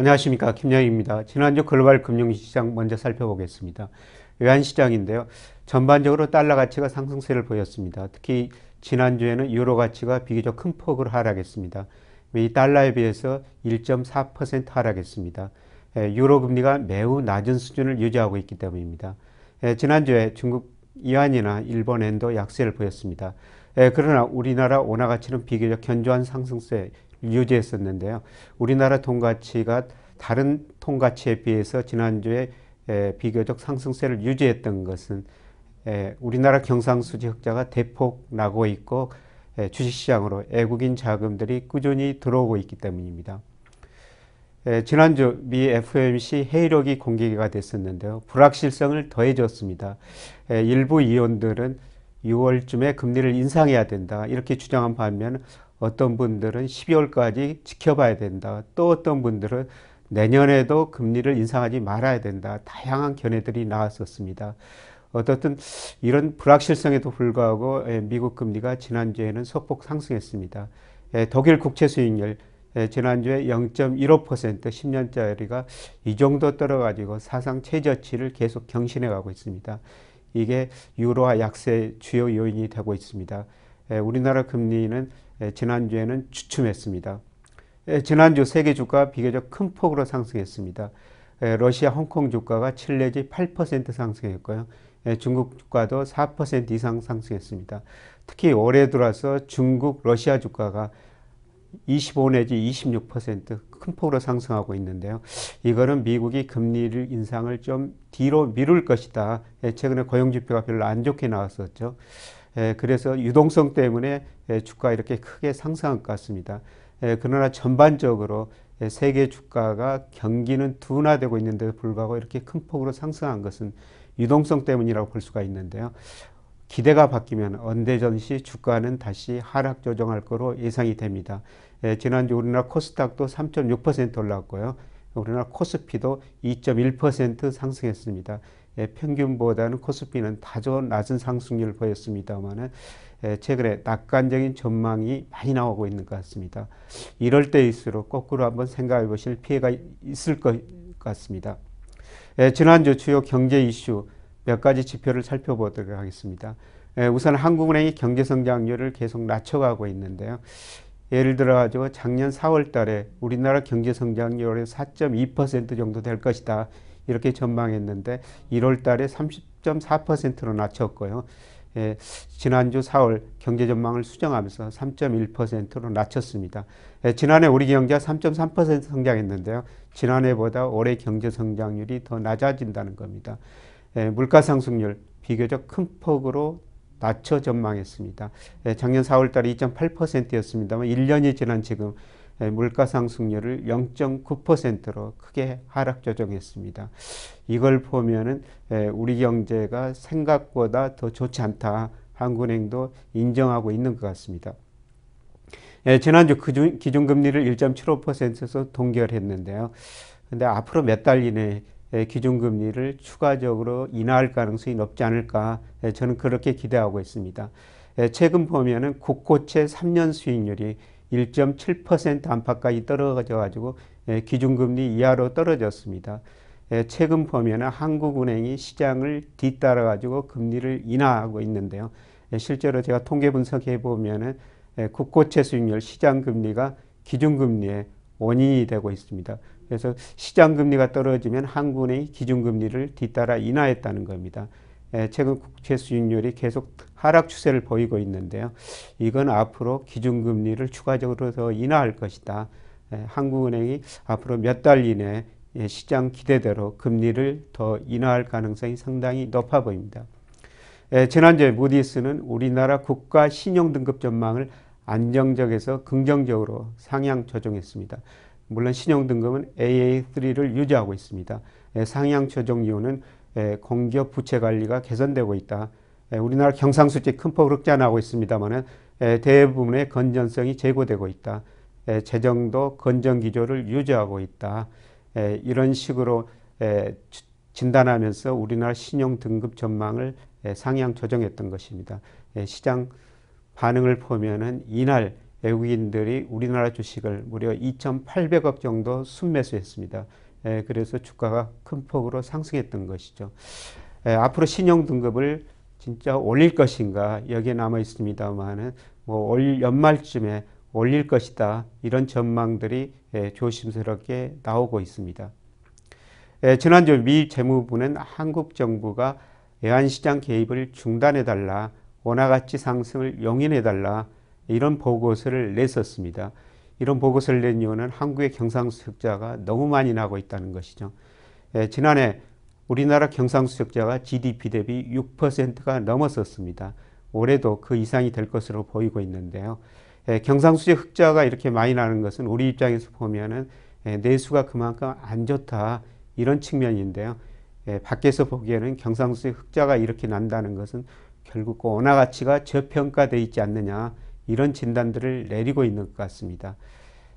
안녕하십니까 김영입니다. 지난주 글로벌 금융시장 먼저 살펴보겠습니다. 외환시장인데요. 전반적으로 달러 가치가 상승세를 보였습니다. 특히 지난주에는 유로 가치가 비교적 큰 폭으로 하락했습니다. 이 달러에 비해서 1.4% 하락했습니다. 예, 유로 금리가 매우 낮은 수준을 유지하고 있기 때문입니다. 예, 지난주에 중국 이안이나 일본 엔도 약세를 보였습니다. 예, 그러나 우리나라 원화 가치는 비교적 견조한 상승세 유지했었는데요. 우리나라 통가치가 다른 통가치에 비해서 지난주에 비교적 상승세를 유지했던 것은 우리나라 경상수지 흑자가 대폭 나고 있고 주식시장으로 외국인 자금들이 꾸준히 들어오고 있기 때문입니다. 지난주 미 FOMC 회의록이 공개가 됐었는데요. 불확실성을 더해줬습니다. 일부 위원들은 6월쯤에 금리를 인상해야 된다 이렇게 주장한 반면 어떤 분들은 12월까지 지켜봐야 된다. 또 어떤 분들은 내년에도 금리를 인상하지 말아야 된다. 다양한 견해들이 나왔었습니다. 어떻든 이런 불확실성에도 불구하고 예, 미국 금리가 지난주에는 소폭 상승했습니다. 예, 독일 국채 수익률 예, 지난주에 0.15% 10년짜리가 이 정도 떨어가지고 사상 최저치를 계속 경신해 가고 있습니다. 이게 유로화 약세 주요 요인이 되고 있습니다. 우리나라 금리는 지난주에는 주춤했습니다. 지난주 세계 주가 비교적 큰 폭으로 상승했습니다. 러시아 홍콩 주가가 7 내지 8% 상승했고요. 중국 주가도 4% 이상 상승했습니다. 특히 올해 들어서 중국, 러시아 주가가 25 내지 26%큰 폭으로 상승하고 있는데요. 이거는 미국이 금리를 인상을 좀 뒤로 미룰 것이다. 최근에 고용 지표가 별로 안 좋게 나왔었죠. 그래서 유동성 때문에 주가 이렇게 크게 상승한 것 같습니다. 그러나 전반적으로 세계 주가가 경기는 둔화되고 있는데도 불구하고 이렇게 큰 폭으로 상승한 것은 유동성 때문이라고 볼 수가 있는데요. 기대가 바뀌면 언제전시 주가는 다시 하락 조정할 거로 예상이 됩니다. 지난주 우리나라 코스닥도 3.6% 올랐고요. 우리나라 코스피도 2.1% 상승했습니다. 예, 평균보다는 코스피는 다소 낮은 상승률을 보였습니다만은 예, 최근에 낙관적인 전망이 많이 나오고 있는 것 같습니다. 이럴 때일수록 거꾸로 한번 생각해 보실 피해가 있을 것 같습니다. 예, 지난주 주요 경제 이슈 몇 가지 지표를 살펴보도록 하겠습니다. 우선 한국은행이 경제 성장률을 계속 낮춰가고 있는데요. 예를 들어 가지고 작년 4월 달에 우리나라 경제 성장률이 4.2% 정도 될 것이다. 이렇게 전망했는데 1월 달에 30.4%로 낮췄고요. 예, 지난주 4월 경제 전망을 수정하면서 3.1%로 낮췄습니다. 예, 지난해 우리 경제가 3.3% 성장했는데요. 지난해보다 올해 경제 성장률이 더 낮아진다는 겁니다. 예, 물가 상승률 비교적 큰 폭으로 낮춰 전망했습니다. 예, 작년 4월 달에 2.8%였습니다만 1년이 지난 지금 예, 물가 상승률을 0.9%로 크게 하락 조정했습니다. 이걸 보면은 예, 우리 경제가 생각보다 더 좋지 않다. 한국은행도 인정하고 있는 것 같습니다. 예, 지난주 기준금리를 1.75%에서 동결했는데요. 근데 앞으로 몇 달 이내 기준금리를 추가적으로 인하할 가능성이 높지 않을까 저는 그렇게 기대하고 있습니다. 최근 보면은 국고채 3년 수익률이 1.7% 안팎까지 떨어져 가지고 예, 기준금리 이하로 떨어졌습니다. 예, 최근 보면 한국은행이 시장을 뒤따라 가지고 금리를 인하하고 있는데요. 예, 실제로 제가 통계 분석해 보면은 국고채 수익률 시장 금리가 기준 금리의 원인이 되고 있습니다. 그래서 시장 금리가 떨어지면 한국은행이 기준 금리를 뒤따라 인하했다는 겁니다. 최근 국채 수익률이 계속 하락 추세를 보이고 있는데요. 이건 앞으로 기준금리를 추가적으로 더 인하할 것이다. 한국은행이 앞으로 몇 달 이내 시장 기대대로 금리를 더 인하할 가능성이 상당히 높아 보입니다. 지난주에 무디스는 우리나라 국가 신용등급 전망을 안정적에서 긍정적으로 상향 조정했습니다. 물론 신용등급은 AA3를 유지하고 있습니다. 상향 조정 이유는 공기업 부채 관리가 개선되고 있다. 우리나라 경상수지 큰 폭으로 흑자나고 있습니다만 대부분의 건전성이 제고되고 있다. 재정도 건전 기조를 유지하고 있다. 이런 식으로 진단하면서 우리나라 신용 등급 전망을 상향 조정했던 것입니다. 시장 반응을 보면은 이날 외국인들이 우리나라 주식을 무려 2,800억 정도 순매수했습니다. 예, 그래서 주가가 큰 폭으로 상승했던 것이죠. 예, 앞으로 신용 등급을 진짜 올릴 것인가 여기에 남아 있습니다만은 뭐 올 연말쯤에 올릴 것이다 이런 전망들이 예, 조심스럽게 나오고 있습니다. 예, 지난주 미 재무부는 한국 정부가 외환시장 개입을 중단해달라, 원화가치 상승을 용인해달라 이런 보고서를 냈었습니다. 이런 보고서를 낸 이유는 한국의 경상수적자가 너무 많이 나고 있다는 것이죠. 예, 지난해 우리나라 경상수적자가 GDP 대비 6%가 넘었었습니다. 올해도 그 이상이 될 것으로 보이고 있는데요. 예, 경상수지 흑자가 이렇게 많이 나는 것은 우리 입장에서 보면은 예, 내수가 그만큼 안 좋다 이런 측면인데요. 예, 밖에서 보기에는 경상수지 흑자가 이렇게 난다는 것은 결국 원화 가치가 저평가되어 있지 않느냐 이런 진단들을 내리고 있는 것 같습니다.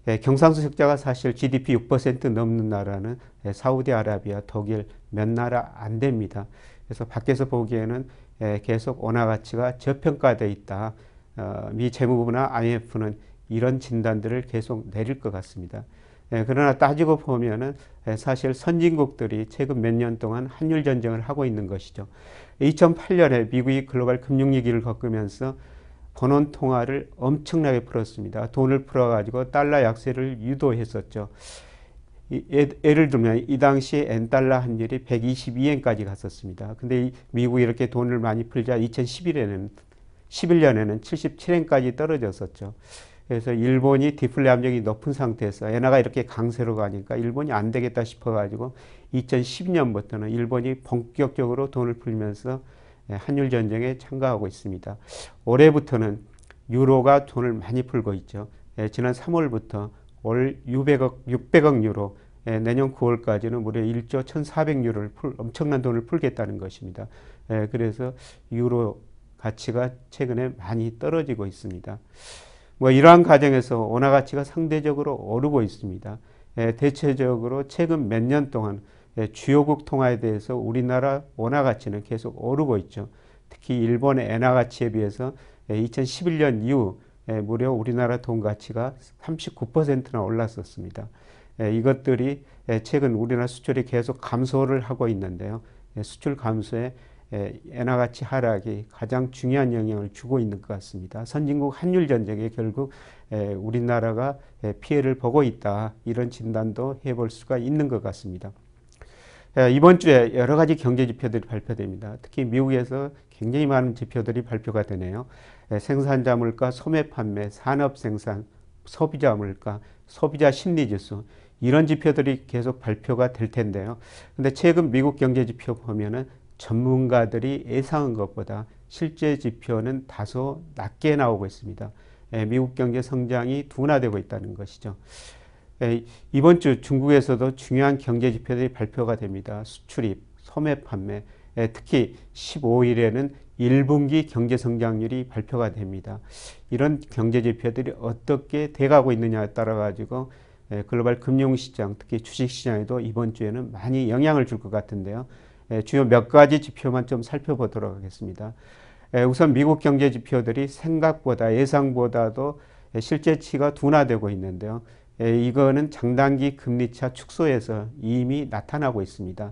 예, 경상수 흑자가 사실 GDP 6% 넘는 나라는 예, 사우디아라비아, 독일 몇 나라 안 됩니다. 그래서 밖에서 보기에는 예, 계속 원화 가치가 저평가되어 있다. 어, 미 재무부나 IMF는 이런 진단들을 계속 내릴 것 같습니다. 예, 그러나 따지고 보면은 예, 사실 선진국들이 최근 몇 년 동안 한율 전쟁을 하고 있는 것이죠. 2008년에 미국이 글로벌 금융위기를 겪으면서 번원 통화를 엄청나게 풀었습니다. 돈을 풀어가지고 달러 약세를 유도했었죠. 예, 예를 들면 이 당시 엔 달러 환율이 122엔까지 갔었습니다. 근데 미국이 이렇게 돈을 많이 풀자 2011년에는 11년에는 77엔까지 떨어졌었죠. 그래서 일본이 디플레 압력이 높은 상태에서 엔화가 이렇게 강세로 가니까 일본이 안 되겠다 싶어가지고 2012년부터는 일본이 본격적으로 돈을 풀면서 한일 전쟁에 참가하고 있습니다. 올해부터는 유로가 돈을 많이 풀고 있죠. 예, 지난 3월부터 올 600억, 600억 유로, 예, 내년 9월까지는 무려 1조 1,400유로를 풀, 엄청난 돈을 풀겠다는 것입니다. 예, 그래서 유로 가치가 최근에 많이 떨어지고 있습니다. 뭐 이러한 과정에서 원화 가치가 상대적으로 오르고 있습니다. 대체적으로 최근 몇 년 동안 예, 주요국 통화에 대해서 우리나라 원화 가치는 계속 오르고 있죠. 특히 일본의 엔화 가치에 비해서 2011년 예, 이후 예, 무려 우리나라 돈 가치가 39%나 올랐었습니다. 이것들이 최근 우리나라 수출이 계속 감소를 하고 있는데요. 수출 감소에 엔화 가치 하락이 가장 중요한 영향을 주고 있는 것 같습니다. 선진국 한율 전쟁에 결국 우리나라가 피해를 보고 있다 이런 진단도 해볼 수가 있는 것 같습니다. 예, 이번 주에 여러 가지 경제 지표들이 발표됩니다. 특히 미국에서 굉장히 많은 지표들이 발표가 되네요. 예, 생산자 물가, 소매 판매, 산업 생산, 소비자 물가, 소비자 심리 지수 이런 지표들이 계속 발표가 될 텐데요. 근데 최근 미국 경제 지표 보면은 전문가들이 예상한 것보다 실제 지표는 다소 낮게 나오고 있습니다. 예, 미국 경제 성장이 둔화되고 있다는 것이죠. 예, 이번 주 중국에서도 중요한 경제 지표들이 발표가 됩니다. 수출입, 소매 판매, 예, 특히 15일에는 1분기 경제 성장률이 발표가 됩니다. 이런 경제 지표들이 어떻게 돼가고 있느냐에 따라 가지고 예, 글로벌 금융시장, 특히 주식시장에도 이번 주에는 많이 영향을 줄 것 같은데요. 주요 몇 가지 지표만 좀 살펴보도록 하겠습니다. 우선 미국 경제 지표들이 생각보다 예상보다도 실제치가 둔화되고 있는데요. 이거는 장단기 금리차 축소에서 이미 나타나고 있습니다.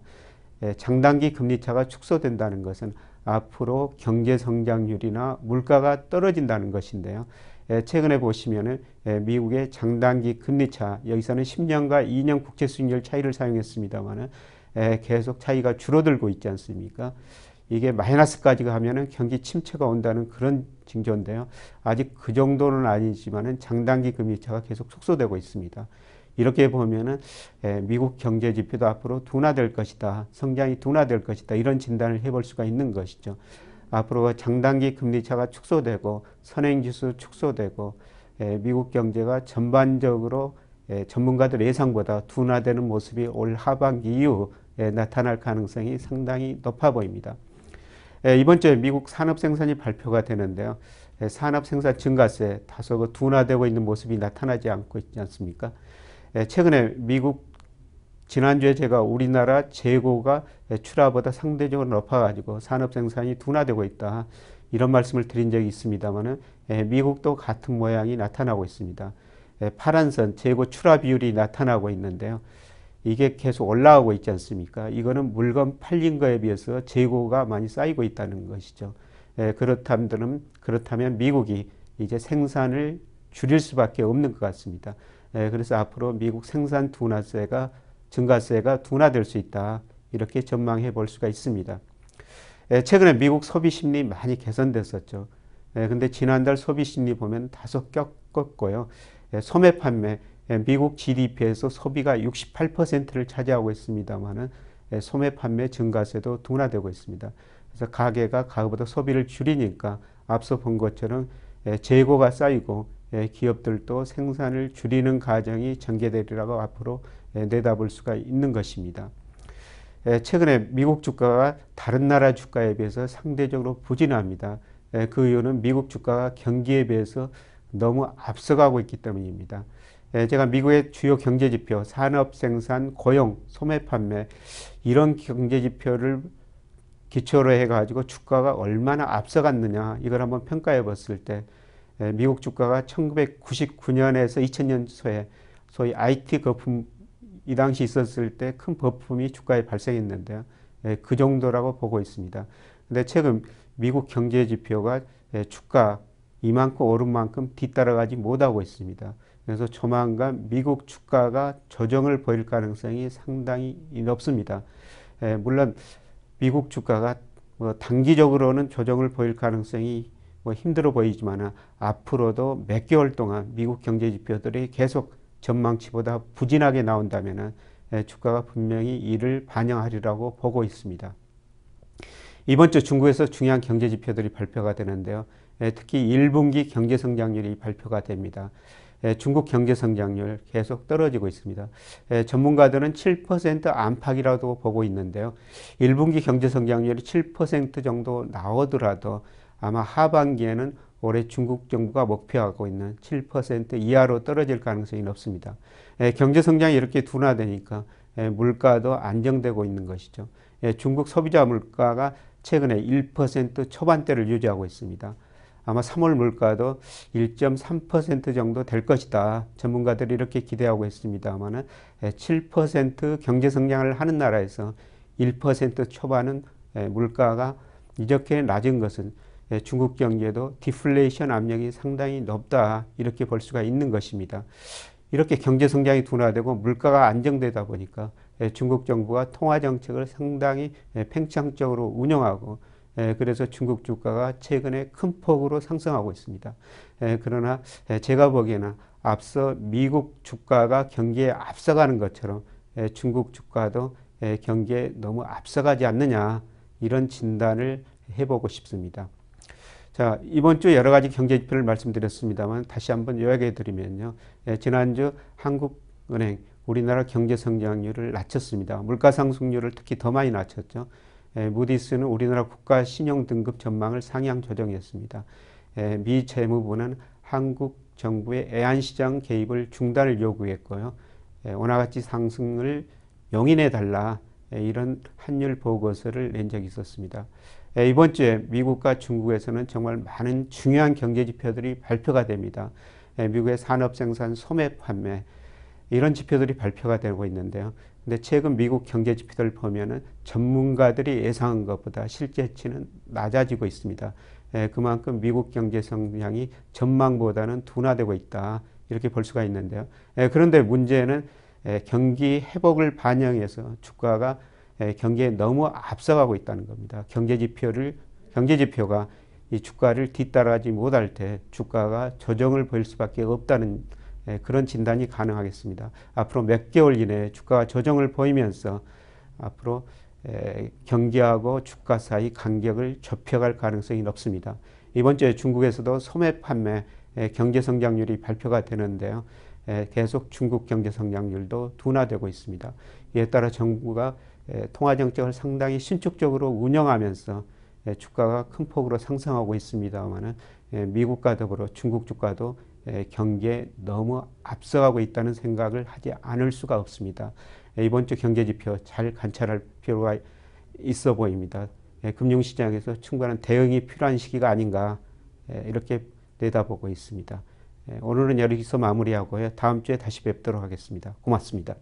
장단기 금리차가 축소된다는 것은 앞으로 경제 성장률이나 물가가 떨어진다는 것인데요. 최근에 보시면은 미국의 장단기 금리차 여기서는 10년과 2년 국채 수익률 차이를 사용했습니다만은 계속 차이가 줄어들고 있지 않습니까? 이게 마이너스까지 가면은 경기 침체가 온다는 그런 징조인데요. 아직 그 정도는 아니지만은 장단기 금리차가 계속 속소되고 있습니다. 이렇게 보면은 미국 경제 지표도 앞으로 둔화될 것이다. 성장이 둔화될 것이다. 이런 진단을 해볼 수가 있는 것이죠. 앞으로 장단기 금리차가 축소되고 선행지수 축소되고 미국 경제가 전반적으로 전문가들 예상보다 둔화되는 모습이 올 하반기 이후 나타날 가능성이 상당히 높아 보입니다. 예, 이번 주에 미국 산업 생산이 발표가 되는데요. 예, 산업 생산 증가세 다소 그 둔화되고 있는 모습이 나타나지 않고 있지 않습니까? 예, 최근에 미국 지난주에 제가 우리나라 재고가 출하보다 상대적으로 높아가지고 산업 생산이 둔화되고 있다. 이런 말씀을 드린 적이 있습니다만은 예, 미국도 같은 모양이 나타나고 있습니다. 예, 파란선 재고 출하 비율이 나타나고 있는데요. 이게 계속 올라가고 있지 않습니까? 이거는 물건 팔린 거에 비해서 재고가 많이 쌓이고 있다는 것이죠. 예, 그렇다면 그렇다면 미국이 이제 생산을 줄일 수밖에 없는 것 같습니다. 예, 그래서 앞으로 미국 생산 둔화세가 증가세가 둔화될 수 있다 이렇게 전망해 볼 수가 있습니다. 예, 최근에 미국 소비 심리 많이 개선됐었죠. 예, 근데 지난달 소비 심리 보면 다소 꺾었고요. 예, 소매 판매 예, 미국 GDP에서 소비가 68%를 차지하고 있습니다만은 예, 소매 판매 증가세도 둔화되고 있습니다. 그래서 가게가 가보다 소비를 줄이니까 앞서 본 것처럼 예, 재고가 쌓이고 기업들도 생산을 줄이는 과정이 전개되리라고 앞으로 내다볼 수가 있는 것입니다. 최근에 미국 주가가 다른 나라 주가에 비해서 상대적으로 부진합니다. 그 이유는 미국 주가가 경기에 비해서 너무 앞서가고 있기 때문입니다. 제가 미국의 주요 경제 지표, 산업 생산, 고용, 소매 판매 이런 경제 지표를 기초로 해가지고 주가가 얼마나 앞서갔느냐 이걸 한번 평가해 봤을 때 미국 주가가 1999년에서 2000년 초에 소위 IT 거품 이 당시 있었을 때 큰 거품이 주가에 발생했는데요. 그 정도라고 보고 있습니다. 근데 최근 미국 경제 지표가 주가 이만큼 오른 만큼 뒤따라가지 못하고 있습니다. 그래서 조만간 미국 주가가 조정을 보일 가능성이 상당히 높습니다. 물론 미국 주가가 뭐 단기적으로는 조정을 보일 가능성이 뭐 힘들어 보이지만 앞으로도 몇 개월 동안 미국 경제 지표들이 계속 전망치보다 부진하게 나온다면 주가가 분명히 이를 반영하리라고 보고 있습니다. 이번 주 중국에서 중요한 경제 지표들이 발표가 되는데요. 특히 1분기 경제 성장률이 발표가 됩니다. 중국 경제 성장률 계속 떨어지고 있습니다. 전문가들은 7% 안팎이라도 보고 있는데요. 1분기 경제 성장률이 7% 정도 나오더라도 아마 하반기에는 올해 중국 정부가 목표하고 있는 7% 이하로 떨어질 가능성이 높습니다. 경제 성장이 이렇게 둔화되니까 물가도 안정되고 있는 것이죠. 중국 소비자 물가가 최근에 1% 초반대를 유지하고 있습니다. 아마 3월 물가도 1.3% 정도 될 것이다. 전문가들이 이렇게 기대하고 있습니다만은 7% 경제 성장을 하는 나라에서 1% 초반은 물가가 이렇게 낮은 것은 중국 경제도 디플레이션 압력이 상당히 높다. 이렇게 볼 수가 있는 것입니다. 이렇게 경제 성장이 둔화되고 물가가 안정되다 보니까 중국 정부가 통화 정책을 상당히 팽창적으로 운영하고 그래서 중국 주가가 최근에 큰 폭으로 상승하고 있습니다. 그러나 제가 보기에는 앞서 미국 주가가 경기에 앞서가는 것처럼 중국 주가도 경기에 너무 앞서가지 않느냐 이런 진단을 해보고 싶습니다. 자, 이번 주 여러 가지 경제 지표를 말씀드렸습니다만 다시 한번 요약해 드리면요. 지난주 한국은행 우리나라 경제 성장률을 낮췄습니다. 물가 상승률을 특히 더 많이 낮췄죠. 에, 무디스는 우리나라 국가 신용 등급 전망을 상향 조정했습니다. 에, 미 재무부는 한국 정부의 애한시장 개입을 중단을 요구했고요. 에, 원화가치 상승을 용인해 달라 이런 환율 보고서를 낸 적이 있었습니다. 이번 주에 미국과 중국에서는 정말 많은 중요한 경제 지표들이 발표가 됩니다. 미국의 산업 생산, 소매 판매 이런 지표들이 발표가 되고 있는데요. 근데 최근 미국 경제 지표를 보면은 전문가들이 예상한 것보다 실제치는 낮아지고 있습니다. 에, 그만큼 미국 경제 성장이 전망보다는 둔화되고 있다. 이렇게 볼 수가 있는데요. 에, 그런데 문제는 에, 경기 회복을 반영해서 주가가 에, 경기에 너무 앞서가고 있다는 겁니다. 경제 지표를 경제 지표가 이 주가를 뒤따라하지 못할 때 주가가 조정을 보일 수밖에 없다는 예, 그런 진단이 가능하겠습니다. 앞으로 몇 개월 이내에 주가가 조정을 보이면서 앞으로 예, 경기하고 주가 사이 간격을 좁혀갈 가능성이 높습니다. 이번 주에 중국에서도 소매 판매 예, 경제 성장률이 발표가 되는데요. 계속 중국 경제 성장률도 둔화되고 있습니다. 이에 따라 정부가 통화 정책을 상당히 신축적으로 운영하면서 주가가 큰 폭으로 상승하고 있습니다만은 미국과 더불어 중국 주가도 경기에 너무 앞서가고 있다는 생각을 하지 않을 수가 없습니다. 이번 주 경제 지표 잘 관찰할 필요가 있어 보입니다. 예, 금융시장에서 충분한 대응이 필요한 시기가 아닌가 예, 이렇게 내다보고 있습니다. 예, 오늘은 여기서 마무리하고요. 다음 주에 다시 뵙도록 하겠습니다. 고맙습니다.